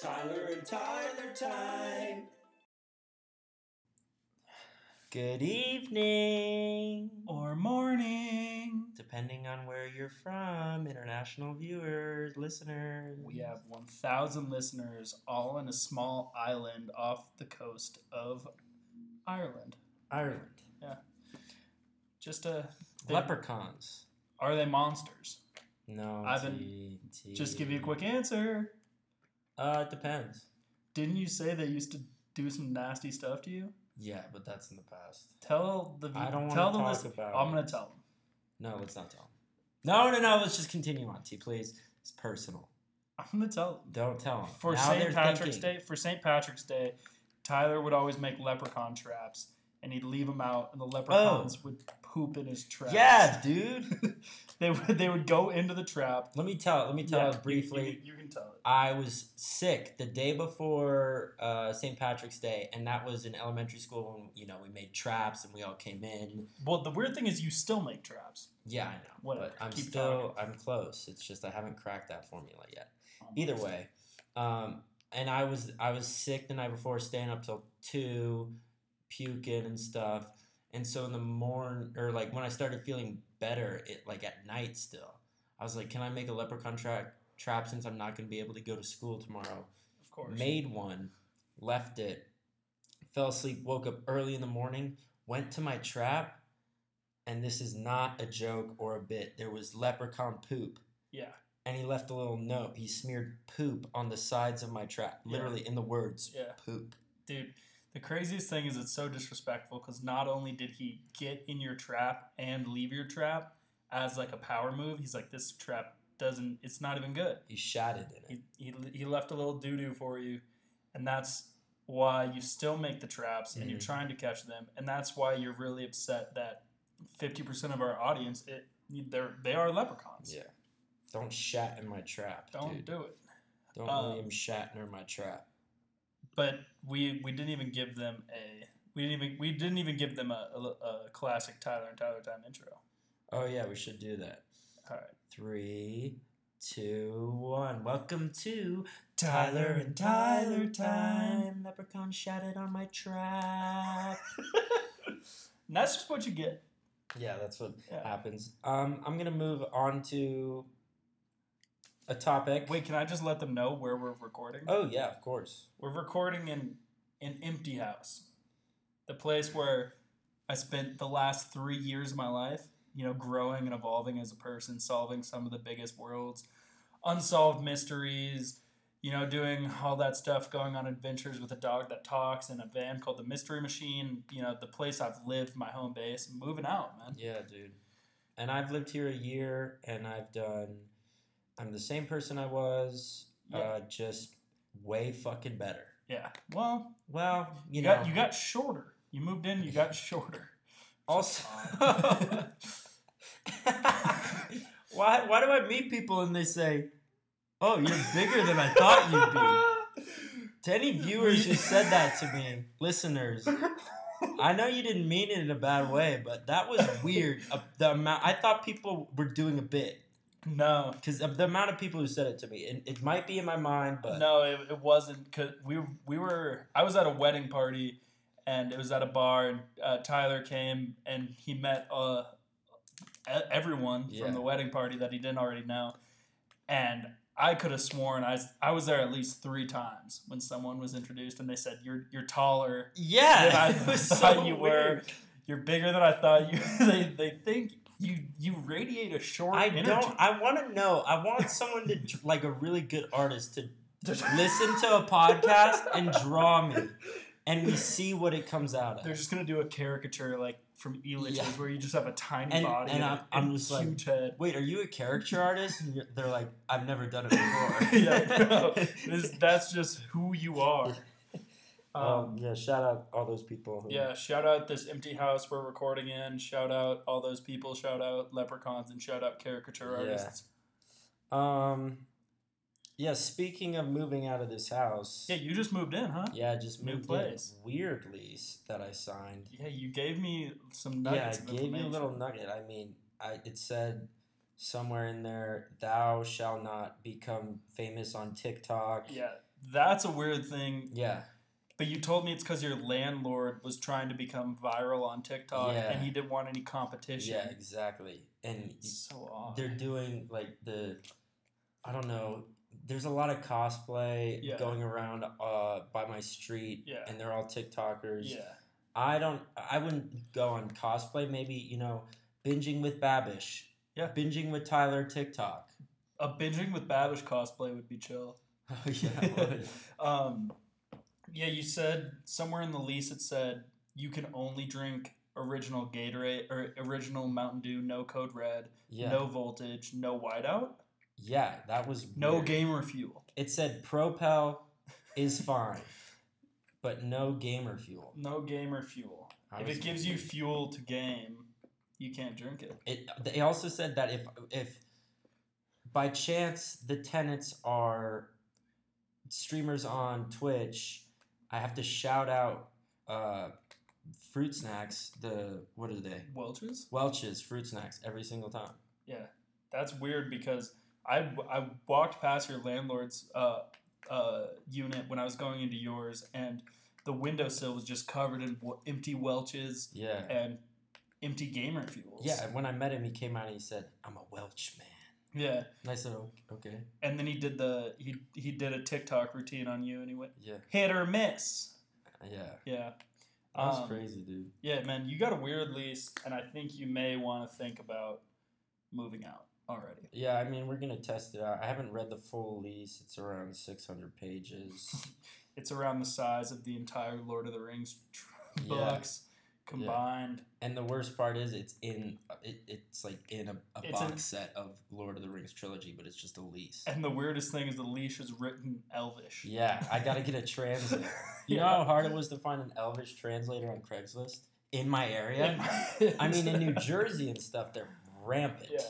Tyler and Tyler time. Good evening. Or morning. Depending on where you're from, international viewers, listeners. We have 1,000 listeners all in a small island off the coast of Ireland. Ireland. Yeah. Just uh, a. Leprechauns. Are they monsters? No. Ivan, T- T- Just give you a quick answer. Uh, it depends. Didn't you say they used to do some nasty stuff to you? Yeah, but that's in the past. Tell the I don't tell wanna them talk this. about I'm gonna tell them. No, let's not tell them. No, no, no. Let's just continue on, T, please. It's personal. I'm gonna tell them. Don't tell them. For Now St. Patrick's thinking. Day, for St. Patrick's Day, Tyler would always make leprechaun traps, and he'd leave them out, and the leprechauns would poop in his traps. Oh. Yeah, dude. they would they would go into the trap. let me tell. Let me tell Yeah, it you- briefly. You, you can tell it. I was sick the day before uh, St. Patrick's Day, and that was in elementary school when you know we made traps and we all came in. Well, the weird thing is, you still make traps. Yeah, I know, Whatever, but I'm keep still I'm close. It's just I haven't cracked that formula yet. Um, Either way, um, and I was I was sick the night before, staying up till two, puking and stuff. And so in the morning, or like when I started feeling better, it like at night still, I was like, can I make a leprechaun trap trap since I'm not going to be able to go to school tomorrow? Of course. made one, left it, fell asleep, woke up early in the morning, went to my trap, and this is not a joke or a bit. There was leprechaun poop. Yeah. And he left a little note. He smeared poop on the sides of my trap, Yeah. literally in the words Yeah. poop. Dude, the craziest thing is it's so disrespectful because not only did he get in your trap and leave your trap as like a power move, he's like, this trap doesn't, it's not even good. He shattered in it. He, he, he left a little doo doo for you, and that's why you still make the traps and you're Mhm. trying to catch them, and that's why you're really upset that 50% of our audience, it, they're, they are leprechauns. Yeah. Don't shat in my trap, Don't dude. do it. Don't um, William Shatner my trap. But we we didn't even give them a we didn't even we didn't even give them a, a, a classic Tyler and Tyler time intro. Oh yeah, we should do that. All right, Three, two, one. Welcome to Tyler and Tyler time. Leprechaun shattered on my trap. And that's just what you get. yeah, that's what Yeah. happens. Um, I'm gonna move on to a topic. Wait, can I just let them know where we're recording? Oh yeah, of course. We're recording in an empty house, the place where I spent the last three years of my life. You know, growing and evolving as a person, solving some of the biggest world's unsolved mysteries. You know, doing all that stuff, going on adventures with a dog that talks in a van called the Mystery Machine. You know, the place I've lived, my home base, moving out, man. Yeah, dude. And I've lived here a year, and I've done. I'm the same person I was, Yeah. uh, just way fucking better. Yeah. Well, Well, you, you know. got you got shorter. You moved in, you got shorter. Also, why why do I meet people and they say, "Oh, you're bigger than I thought you'd be"? To any viewers who said that to me, listeners, I know you didn't mean it in a bad way, but that was weird. Uh, the amount I thought people were doing a bit No, because the amount of people who said it to me. It, it might be in my mind, but No, it, it wasn't because we we were. I was at a wedding party, and it was at a bar, and uh, Tyler came and he met uh, everyone Yeah. from the wedding party that he didn't already know, and I could have sworn I was, I was there at least three times when someone was introduced, and they said you're you're taller yeah, than I thought so you weird. were. You're bigger than I thought you. they they think you you radiate a short I energy. don't. I want to know. I want someone to like a really good artist to listen to a podcast and draw me, and we see what it comes out of. They're just gonna do a caricature like from Elitch's Yeah. where you just have a tiny And- body and and, I'm- a- I'm and a just like- huge head. Wait, are you a caricature artist? And they're like, I've never done it before. yeah, no, this, that's just who you are. Um, Um, yeah, shout out all those people. Who, yeah, shout out this empty house we're recording in. Shout out all those people. Shout out leprechauns and shout out caricature artists. Yeah. Um. Yeah. Speaking of moving out of this house. Yeah, you just moved in, huh? Yeah, I just New moved place. in. Weird lease that I signed. Yeah, you gave me some nuggets. yeah, I gave you a little nugget. I mean, I it said somewhere in there, "Thou shall not become famous on TikTok." Yeah, That's a weird thing. Yeah. But you told me it's because your landlord was trying to become viral on TikTok Yeah. and he didn't want any competition. Yeah, exactly. And so odd. they're doing like the I don't know. There's a lot of cosplay Yeah. going around uh, by my street, Yeah. and they're all TikTokers. Yeah. I don't. I wouldn't go on cosplay. Maybe you know, binging with Babish. Yeah. Binging with Tyler TikTok. A binging with Babish cosplay would be chill. Oh yeah. Um, yeah, you said somewhere in the lease it said you can only drink original Gatorade or original Mountain Dew, no code red, yeah. no voltage, no whiteout, Yeah, that was no weird. gamer fuel. It said Propel is fine, but no gamer fuel. No gamer fuel. I if it gives you fuel to game, you can't drink it. It. They also said that if if by chance the tenants are streamers on Twitch, I have to shout out uh, fruit snacks. The what are they? Welch's? Welch's fruit snacks every single time. Yeah, that's weird because I, I walked past your landlord's uh, uh, unit when I was going into yours, and the windowsill was just covered in w- empty Welch's Yeah. and empty gamer fuels. Yeah, and when I met him, he came out and he said, "I'm a Welch man." Yeah. Nice and I said, "Oh, "Okay, And then he did the he he did a TikTok routine on you, and he went yeah, hit or miss. yeah." Yeah. That was Um, crazy, dude. Yeah, man, you got a weird lease, and I think you may want to think about moving out already. Yeah, I mean, we're gonna test it out. I haven't read the full lease. It's around 600 pages. It's around the size of the entire Lord of the Rings Yeah. books combined. And the worst part is, it's in it, it's like in a, a box in- set of Lord of the Rings trilogy, but it's just a lease. And the weirdest thing is the leash is written Elvish. Yeah, I gotta get a translator. You know how hard it was to find an Elvish translator on Craigslist in my area? Yeah. I mean, in New Jersey and stuff, they're rampant. Yeah,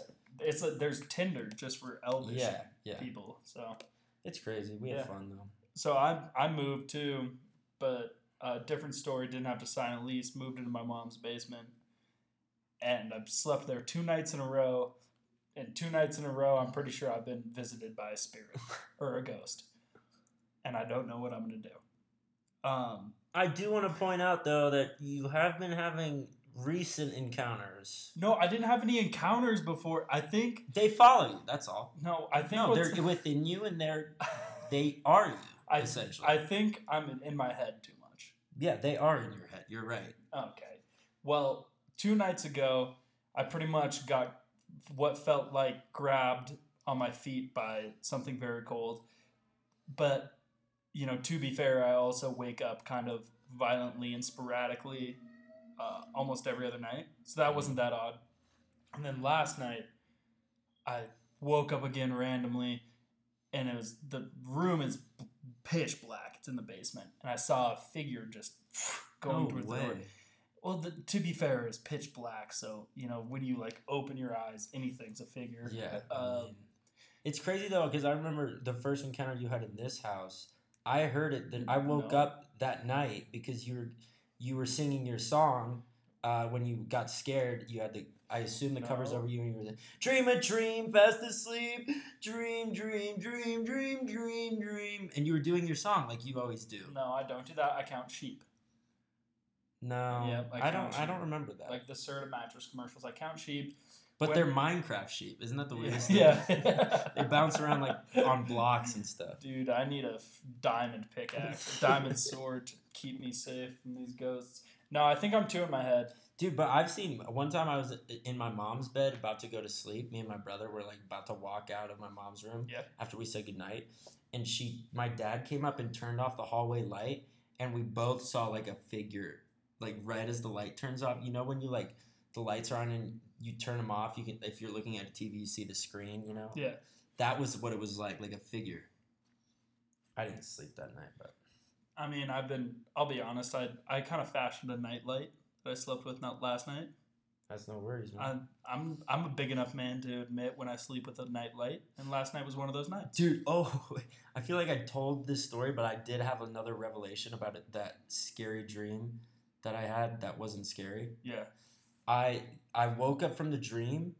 it's a, there's Tinder just for Elvish yeah, yeah. people. So It's crazy. We had fun though. so I I moved too, but a different story. Didn't have to sign a lease. Moved into my mom's basement, and I've slept there two nights in a row. And two nights in a row, I'm pretty sure I've been visited by a spirit or a ghost, and I don't know what I'm gonna do. Um, I do want to point out though that you have been having recent encounters. no, I didn't have any encounters before. I think They follow you. That's all. no, I think No, they're within you, and they're they are you I, essentially. I think I'm in- my head too. Yeah, they are in your head. You're right. Okay. Well, two nights ago, I pretty much got what felt like grabbed on my feet by something very cold. But, you know, to be fair, I also wake up kind of violently and sporadically uh, almost every other night. So that wasn't that odd. And then last night, I woke up again randomly, and it was the room is pitch black. It's in the basement, and I saw a figure just going no towards way. the door. Well, the, to be fair, it's pitch black, so you know when you like open your eyes, anything's a figure. Yeah. Uh, it's crazy though because I remember the first encounter you had in this house. I heard it. That I woke No. up that night because you were you were singing your song. Uh, when you got scared, you had the. I assume the covers over you, and you were like, "Dream a dream, fast asleep, dream, dream, dream, dream, dream, dream," and you were doing your song like you always do. no, I don't do that. I count sheep, No, Yeah, I I don't. count I don't remember that. like the Serta mattress commercials. I count sheep. but when- they're Minecraft sheep, isn't that the weirdest thing? yeah. they bounce around like on blocks and stuff. Dude, I need a f- diamond pickaxe, a diamond sword to keep me safe from these ghosts. No, I think I'm two in my head. Dude, but I've seen one time I was in my mom's bed about to go to sleep. Me and my brother were like about to walk out of my mom's room Yeah. after we said goodnight. And she, my dad came up and turned off the hallway light, and we both saw like a figure, like right as the light turns off. You know when you like the lights are on and you turn them off. You can if you're looking at a TV, you see the screen. You know. Yeah. That was what it was like, like a figure. I didn't sleep that night, but I mean, I've been. I'll be honest. I I kind of fashioned a nightlight that I slept with not last night. that's no worries, man. I'm I'm I'm a big enough man to admit when I sleep with a nightlight, and last night was one of those nights. Dude, oh, I feel like I told this story, but I did have another revelation about it, that scary dream that I had that wasn't scary. Yeah. I I woke up from the dream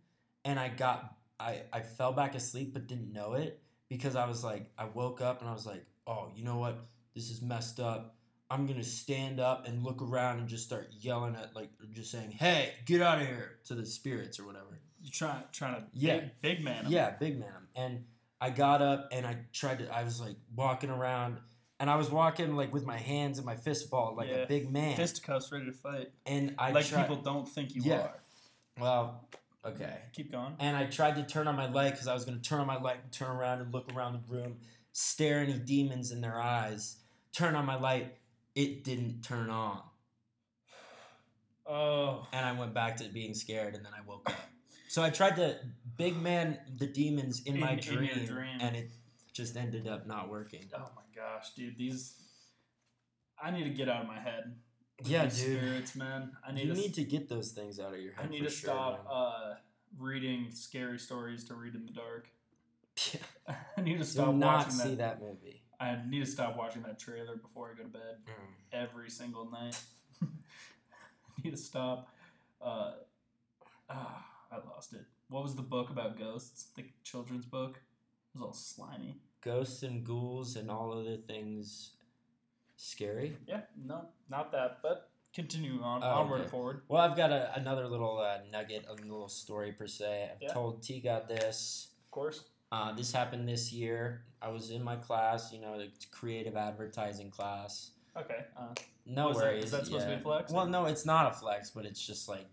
and I got I I fell back asleep but didn't know it because I was like I woke up and I was like oh, you know what? This is messed up. I'm gonna stand up and look around and just start yelling at like just saying, "Hey, get out of here!" to the spirits or whatever. You trying trying to Yeah. big, big man. Yeah, big man. And I got up and I tried to. I was like walking around, and I was walking like with my hands and my fist ball like Yeah. a big man. Fist Fisticuffs ready to fight. and I like tried. people don't think you Yeah. are. well, okay. Keep going. And I tried to turn on my light because I was going to turn on my light and turn around and look around the room, stare any demons in their eyes. Turn on my light. It didn't turn on. Oh. And I went back to being scared and then I woke up. So I tried to big man the demons in, In- my in your dream, dream. and it just ended up not working. Oh my gosh, dude. These. I need to get out of my head. Yeah, dude. Spirits, man. I need You to. need to get those things out of your head. I need to sure, stop uh, reading scary stories to read in the dark. uh, I need to stop. Do not watching see that. that movie. I need to stop watching that trailer before I go to bed Mm. every single night. I need to stop. Uh, ah, I lost it. What was the book about ghosts? The children's book. It was all slimy. Ghosts and ghouls and all other things scary. Yeah, no, not that. But continue on, Oh, onward okay. and forward. Well, I've got a, another little uh, nugget, a little story per se. I've Yeah. told T got this. Of course. Uh, this happened this year. I was in my class, you know, the creative advertising class. Okay. Uh, No Was worries. is that supposed to be a flex? Well, no, it's not a flex, but it's just like,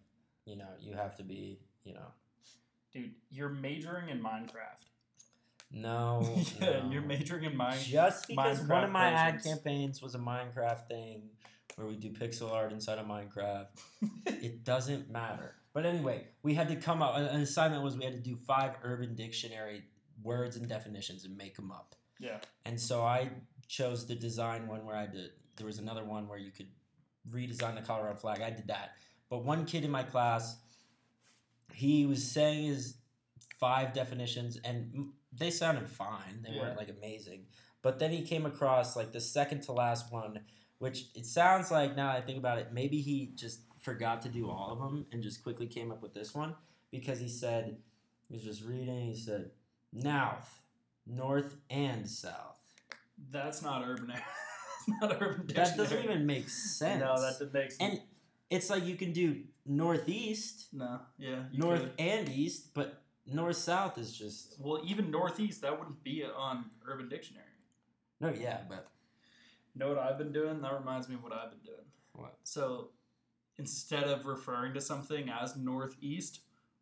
you know, you have to be, you know, dude, you're majoring in Minecraft. no. yeah, no. you're majoring in Minecraft. Just because one of my ad campaigns was a Minecraft thing where we do pixel art inside of Minecraft, it doesn't matter. But anyway, we had to come up. An assignment was we had to do five Urban Dictionary words and definitions and make them up. yeah. And so I chose the design one where I did. There was another one where you could redesign the Colorado flag. I did that. But one kid in my class, he was saying his five definitions, and they sounded fine. They Yeah. weren't like amazing. But then he came across like the second to last one, which it sounds like now that I think about it, maybe he just forgot to do all of them and just quickly came up with this one because he said he was just reading. He said north, north and south. That's not urban. That's not urban. That doesn't even make sense. No, that did make sense. and it's like you can do northeast, no, yeah, you north could. and east, but north south is just Well, even northeast, that wouldn't be on Urban Dictionary. no, yeah, but Know what I've been doing? That reminds me of what I've been doing. What? So instead of referring to something as northeast,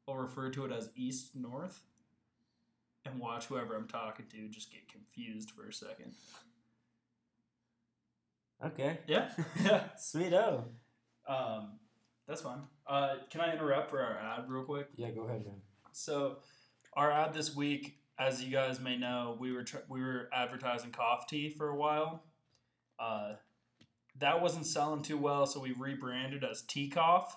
I'll refer to it as east north, and watch whoever I'm talking to just get confused for a second. okay, Yeah, yeah. sweet oh, Um, that's fine. Uh, can I interrupt for our ad real quick? yeah, go ahead, man. So, our ad this week, as you guys may know, we were tr- we were advertising cough tea for a while. Uh, that wasn't selling too well, so we rebranded as Tea Cough.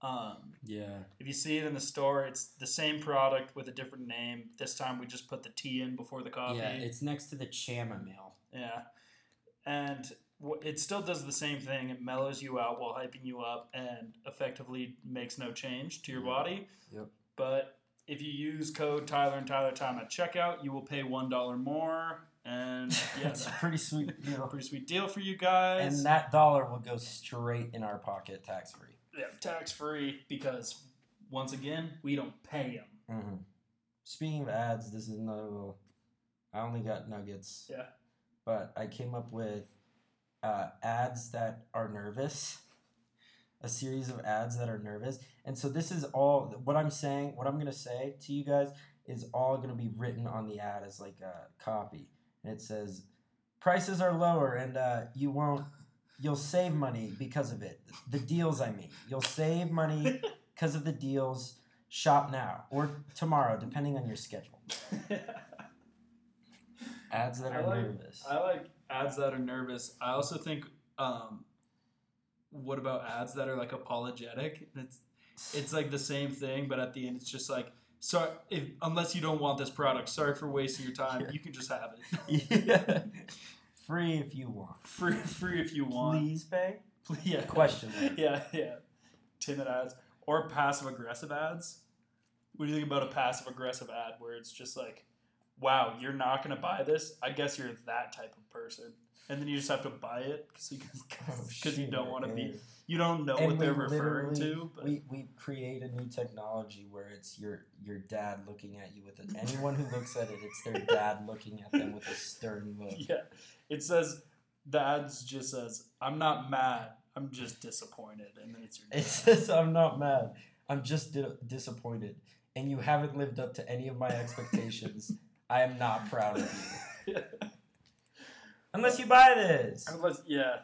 Um, Yeah, if you see it in the store, it's the same product with a different name. This time, we just put the T in before the coffee. yeah, it's next to the chamomile. Yeah. And wh- it still does the same thing. It mellows you out while hyping you up and effectively makes no change to your body. Yep. But if you use code Tyler and Tyler Time at checkout, you will pay $1 more. And yeah, That's a pretty sweet deal. pretty sweet deal for you guys. And that dollar will go straight in our pocket, tax free. Yeah, tax free because, once again, we don't pay them. Mm-hmm. Speaking of ads, this is another little. I only got nuggets. Yeah. But I came up with uh, ads that are nervous. A series of ads that are nervous. And so this is all what I'm saying, what I'm going to say to you guys is all going to be written on the ad as like a copy. And it says, prices are lower and uh, you won't, you'll save money because of it. The deals, I mean. You'll save money because of the deals. Shop now or tomorrow, depending on your schedule. Ads that I are like- nervous. I like ads that are nervous. I also think, um, what about ads that are like apologetic? It's it's like the same thing, but at the end, it's just like, sorry, if unless you don't want this product, sorry for wasting your time. Yeah. You can just have it yeah. Free if you want. free, free if you want. Please pay. Please, Yeah, Question mark. Yeah, yeah. Timid ads or passive aggressive ads. What do you think about a passive aggressive ad where it's just like, wow, you're not gonna buy this. I guess you're that type of person, and then you just have to buy it because you Oh, you don't want to be. You don't know what they're referring to. But We we create a new technology where it's your your dad looking at you with it. Anyone who looks at it, it's their dad looking at them with a stern look. yeah, it says the ads just says I'm not mad. I'm just disappointed, and then it's your. It says, "I'm not mad. I'm just di- disappointed, and you haven't lived up to any of my expectations. I am not proud of you, unless you buy this." Unless, yeah,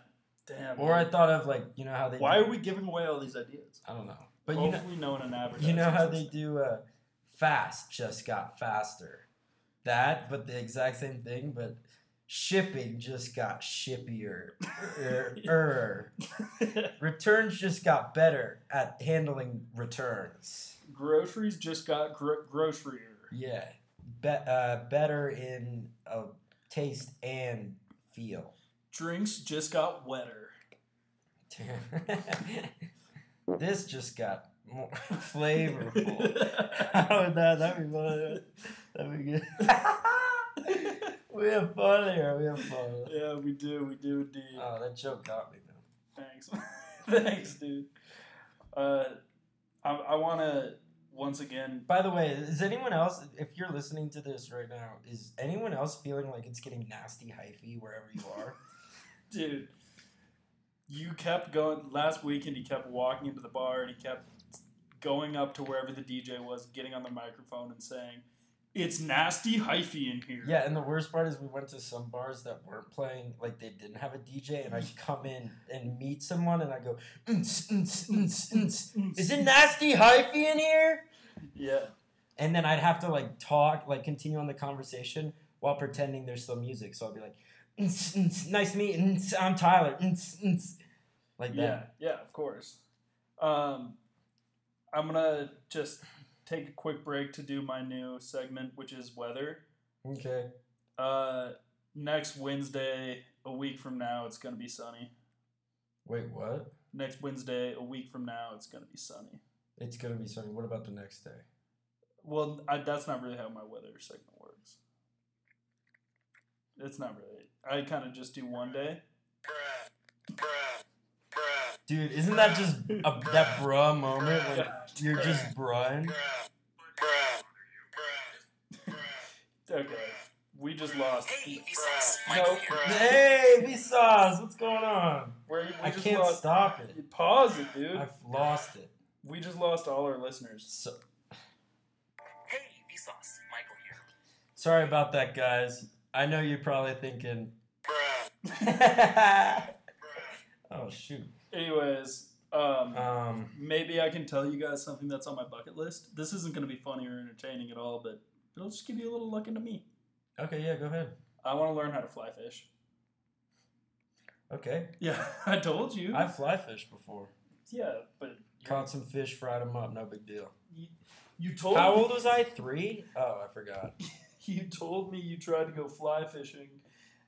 damn. Or I thought of like you know how they. why do, are we giving away all these ideas? I don't know, but you know, Hopefully, no one in advertising. you know how they do. Uh, fast just got faster. That, but the exact same thing, but shipping just got shippier. er, er. Returns just got better at handling returns. Groceries just got gro- groceryer. Yeah, Be- uh, better in uh, taste and feel. Drinks just got wetter. Damn. This just got more flavorful. How would that? That'd be fun. That'd be good. we have fun here. We have fun. yeah, we do. We do indeed. Oh, that joke got me though. Thanks. Thanks, dude. Uh, I, I want to once again. By the way, is anyone else, if you're listening to this right now, is anyone else feeling like it's getting nasty hyphy wherever you are? Dude, you kept going last weekend. He kept walking into the bar and he kept going up to wherever the DJ was, getting on the microphone and saying, "It's nasty hyphy in here." Yeah, and the worst part is we went to some bars that weren't playing, like they didn't have a DJ, and I come in and meet someone, and I go, "Ns, ns, ns, ns. "Is it nasty hyphy in here?" Yeah. And then I'd have to like talk, like continue on the conversation while pretending there's still music. So I'd be like, "Ns, ns, "Nice to meet you. I'm Tyler." Ns, ns." Like Yeah. that. Yeah. Of course. Um, I'm gonna just take a quick break to do my new segment, which is weather. Okay. Uh, next Wednesday, a week from now, it's gonna be sunny. Wait, what? Next Wednesday, a week from now, it's gonna be sunny. It's gonna be sunny. What about the next day? Well, I, that's not really how my weather segment works. It's not really. I kind of just do one day. Dude, isn't that just a, that bruh moment when you're just bruhing? Okay, we just lost. Hey, Vsauce, No, Michael. Hey, Vsauce, what's going on? We're, we I just can't lost. stop it. Pause it, dude. I've lost it. We just lost all our listeners. So, Hey, Vsauce, Michael here. sorry about that, guys. I know you're probably thinking. oh shoot. Anyways, um, Um. maybe I can tell you guys something that's on my bucket list. This isn't going to be funny or entertaining at all, but it'll just give you a little look into me. Okay. Yeah. Go ahead. I want to learn how to fly fish. Okay. Yeah, I told you. I've fly fished before. yeah, but Caught some fish, fried them up. No big deal. you told How me, old was I? Three. Oh, I forgot. you told me you tried to go fly fishing,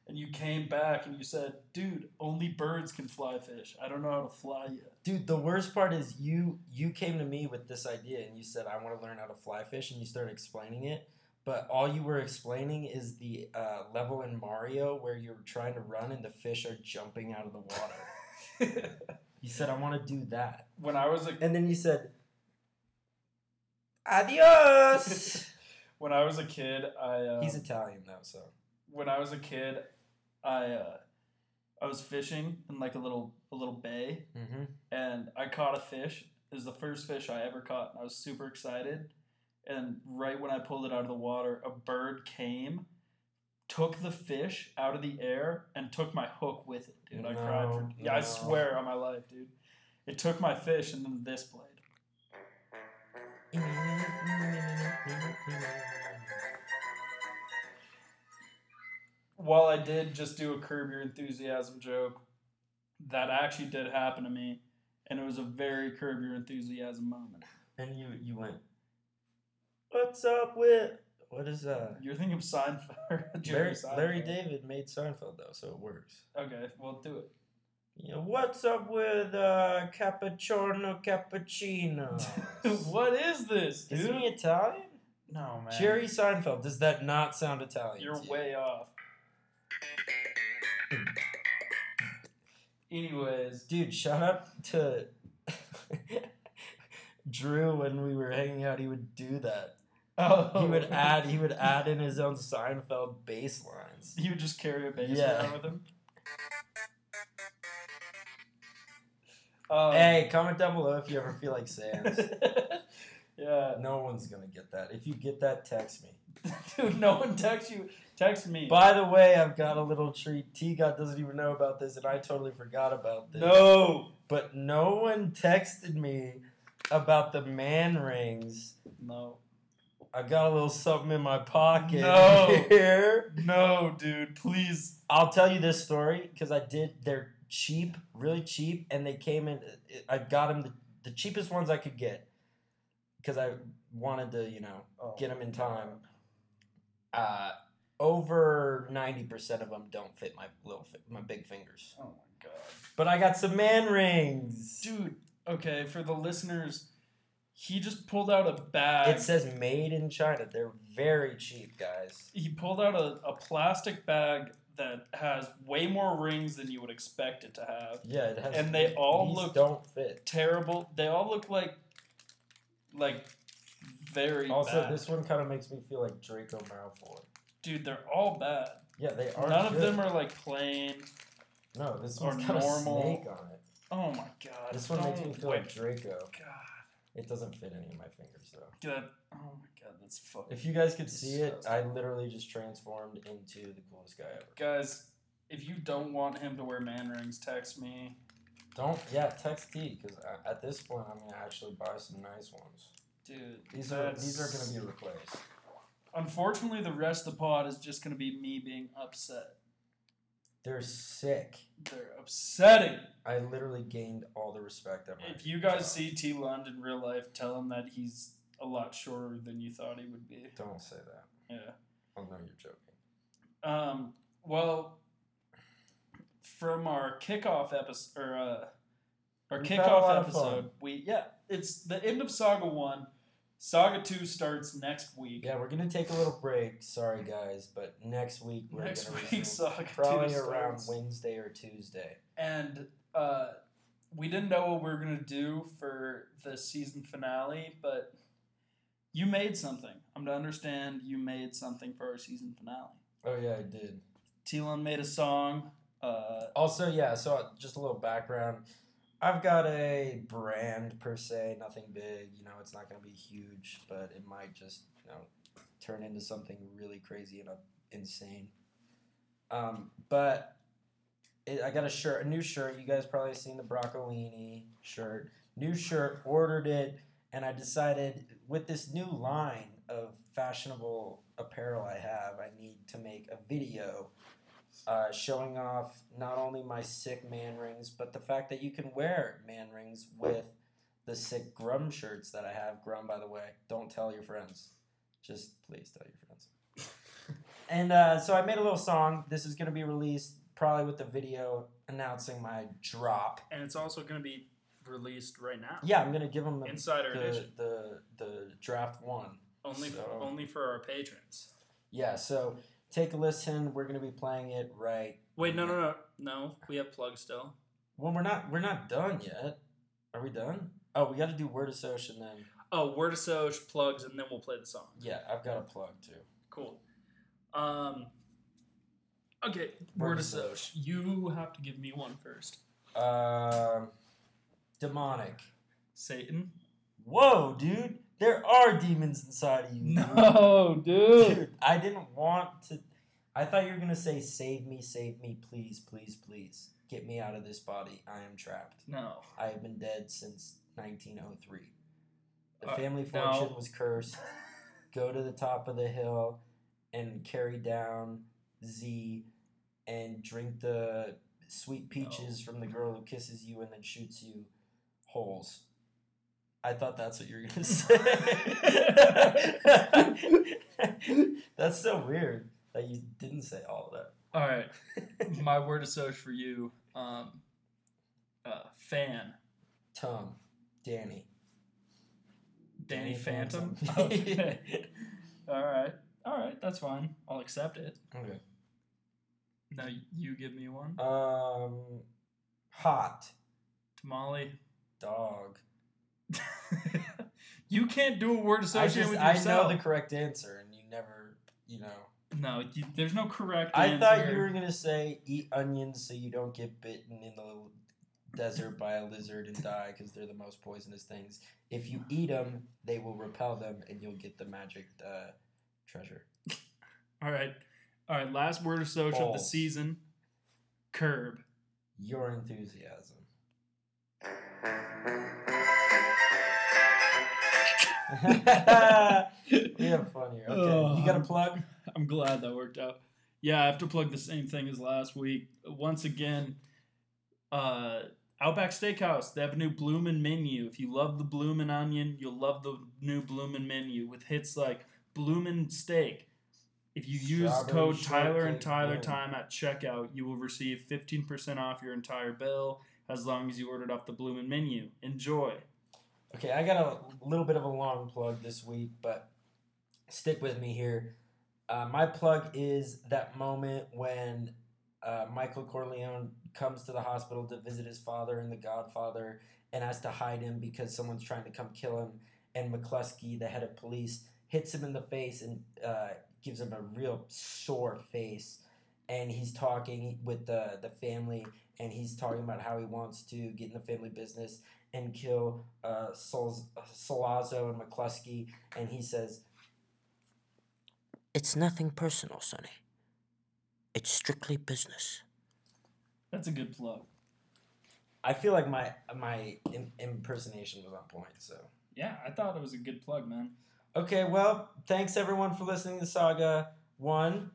and you came back and you said, "Dude, only birds can fly fish. I don't know how to fly yet." Dude, the worst part is you you came to me with this idea and you said I want to learn how to fly fish and you started explaining it, but all you were explaining is the uh, level in Mario where you're trying to run and the fish are jumping out of the water. you said I want to do that, when I was a and then you said adios. when I was a kid, I uh, He's Italian though, so when I was a kid, I uh, I was fishing in like a little a little bay, mm-hmm. and I caught a fish. It was the first fish I ever caught, and I was super excited. And right when I pulled it out of the water, a bird came, took the fish out of the air, and took my hook with it, dude. I cried for No, yeah, I swear on my life, dude. It took my fish, and then this played. While I did just do a curb your enthusiasm joke, that actually did happen to me, and it was a very curb your enthusiasm moment. and you you went. What's up with what is uh? You're thinking of Seinfeld. Jerry Larry, Seinfeld. Larry David made Seinfeld though, so it works. Okay, well do it. You know, what's up with uh, cappuccino cappuccino? what is this, dude? Isn't he Italian? No man. Jerry Seinfeld. Does that not sound Italian? You're to you? way off. Anyways, Dude, shout out to Drew when we were hanging out. He would do that. oh, He would add. He would add in his own Seinfeld bass lines. He would just carry a bass Yeah. around with him. Um, Hey, comment down below if you ever feel like Sans. yeah, no one's gonna get that. If you get that, text me. dude. No one texts you. Text me. By the way, I've got a little treat. T God doesn't even know about this, and I totally forgot about this. no. But no one texted me about the man rings. No. I got a little something in my pocket No. here. No, dude. Please. I'll tell you this story because I did. They're cheap, really cheap, and they came in. I got them the, the cheapest ones I could get because I wanted to, you know, Oh. get them in time. Uh, over ninety percent of them don't fit my little, fi- my big fingers. Oh my god. But I got some man rings. Dude, okay, for the listeners, he just pulled out a bag. It says made in China. They're very cheap, guys. he pulled out a, a plastic bag that has way more rings than you would expect it to have. Yeah, it has. And they all look- don't fit. Terrible. They all look like like very Also, bad. this one kind of makes me feel like Draco Malfoy. Dude, they're all bad. Yeah, they are. None of them are like plain. No, this or one's got normal. a snake on it. Oh my god. This one makes me feel wait, like Draco. God. It doesn't fit any of my fingers though. God. Oh my god, that's fucking If you guys could see it, I literally just transformed into the coolest guy ever. guys, if you don't want him to wear man rings, text me. Don't, yeah, text T because at this point I'm gonna actually buy some nice ones. Dude, These are these are gonna be replaced. Unfortunately, the rest of the pod is just gonna be me being upset. They're sick. They're upsetting. I literally gained all the respect my. If you guys see T Lund in real life, tell him that he's a lot shorter than you thought he would be. don't say that. Yeah. I know you're joking. Um. Well, from our kickoff episode, or uh, our We've had a lot kickoff episode, we yeah, it's the end of Saga One. Saga Two starts next week. Yeah, we're gonna take a little break. Sorry guys, but next week we're Next gonna week, Saga probably 2 around starts. Wednesday or Tuesday. and uh, we didn't know what we were gonna do for the season finale, but you made something. I'm to understand you made something for our season finale. Oh yeah, I did. Telon made a song. Uh, Also, yeah. So just a little background. I've got a brand per se, nothing big. You know, it's not gonna be huge, but it might just you know turn into something really crazy and uh, insane. Um, but it, I got a shirt, a new shirt. You guys probably seen the broccolini shirt. New shirt, ordered it, and I decided with this new line of fashionable apparel I have, I need to make a video uh, showing off not only my sick man rings, but the fact that you can wear man rings with the sick Grum shirts that I have. Grum, by the way, don't tell your friends. Just please tell your friends. and uh, so I made a little song. This is going to be released probably with the video announcing my drop. and it's also gonna be released right now. Yeah, I'm going to give them the, Insider the, edition. the, the draft one. Only So- for, only for our patrons. Yeah, so take a listen. We're going to be playing it right. Wait, no, no, no, no. We have plugs still. Well, we're not we're not done yet. Are we done? Oh, we got to do word association then. Oh, word of Soch plugs, and then we'll play the song. Yeah, I've got a plug too. Cool. Um. Okay, Word of You have to give me one first. Um, demonic. Satan. Whoa, dude! There are demons inside of you. No, dude. dude. I didn't want to. I thought you were gonna say, "Save me, save me, please, please, please, get me out of this body. I am trapped. No. I have been dead since 1903. The Uh, family no. fortune was cursed. Go to the top of the hill and carry down Z and drink the sweet peaches from the girl who kisses you and then shoots you holes. I thought that's what you were gonna say. that's so weird that you didn't say all of that. All right. My word of Soch for you. Um. Uh, fan. Tom, Danny. Danny Danny Phantom. Phantom. okay. All right. All right. That's fine. I'll accept it. Okay. Now you give me one. Um, hot Tamale. dog. you can't do a word just with I know the correct answer, and you never, you know. no, you, there's no correct I answer. thought you were gonna say eat onions so you don't get bitten in the desert by a lizard and die because they're the most poisonous things. If you eat them, they will repel them, and you'll get the magic uh, treasure. All right. All right. Last word associated of the season. Curb. Your enthusiasm. we have fun here. Okay, you got a plug? I'm glad that worked out. Yeah, I have to plug the same thing as last week. Once again, uh, Outback Steakhouse, they have a new bloomin' menu. If you love the bloomin' onion, you'll love the new bloomin' menu with hits like bloomin' steak. If you use Strawberry code Tyler and Tyler bloom. time at checkout, you will receive 15% off your entire bill as long as you ordered off the bloomin' menu. Enjoy. Okay, I got a little bit of a long plug this week, but stick with me here. Uh, my plug is that moment when uh, Michael Corleone comes to the hospital to visit his father in The Godfather and has to hide him because someone's trying to come kill him. And McCluskey, the head of police, hits him in the face and uh, gives him a real sore face. And he's talking with the, the family, and he's talking about how he wants to get in the family business and kill uh, Sol- Sollozzo and McCluskey, and he says, It's nothing personal, Sonny. It's strictly business. That's a good plug. I feel like my my Im- impersonation was on point. So Yeah, I thought it was a good plug, man. okay, well, thanks everyone for listening to Saga One.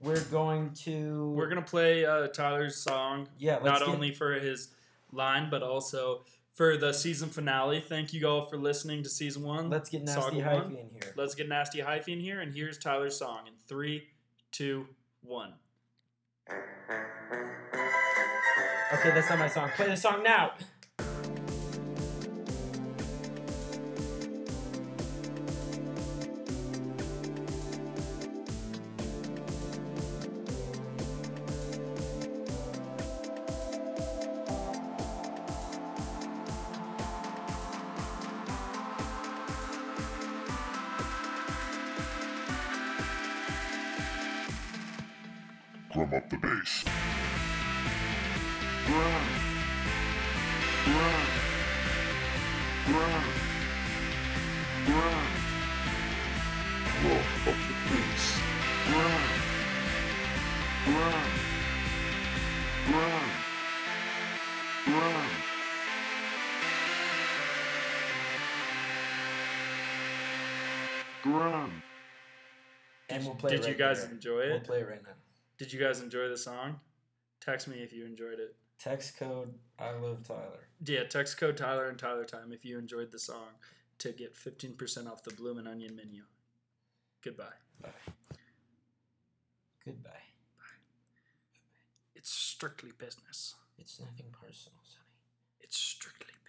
We're going to We're gonna play uh, Tyler's song yeah let's not get- only for his line but also for the season finale. Thank you all for listening to season one. let's get nasty hyphy one. in here. Let's get nasty hyphy in here, and here's Tyler's song in three, two, one. Okay, that's not my song. Play the song now. Drum up the bass. Drum. And we'll play. Did you guys enjoy it? We'll play it right now. Did you guys enjoy the song? Text me if you enjoyed it. Text code I love Tyler. Yeah, text code Tyler and Tyler Time if you enjoyed the song to get 15% off the Bloomin' Onion menu. Goodbye. Bye. Goodbye. It's strictly business. It's nothing personal, Sonny. It's strictly business.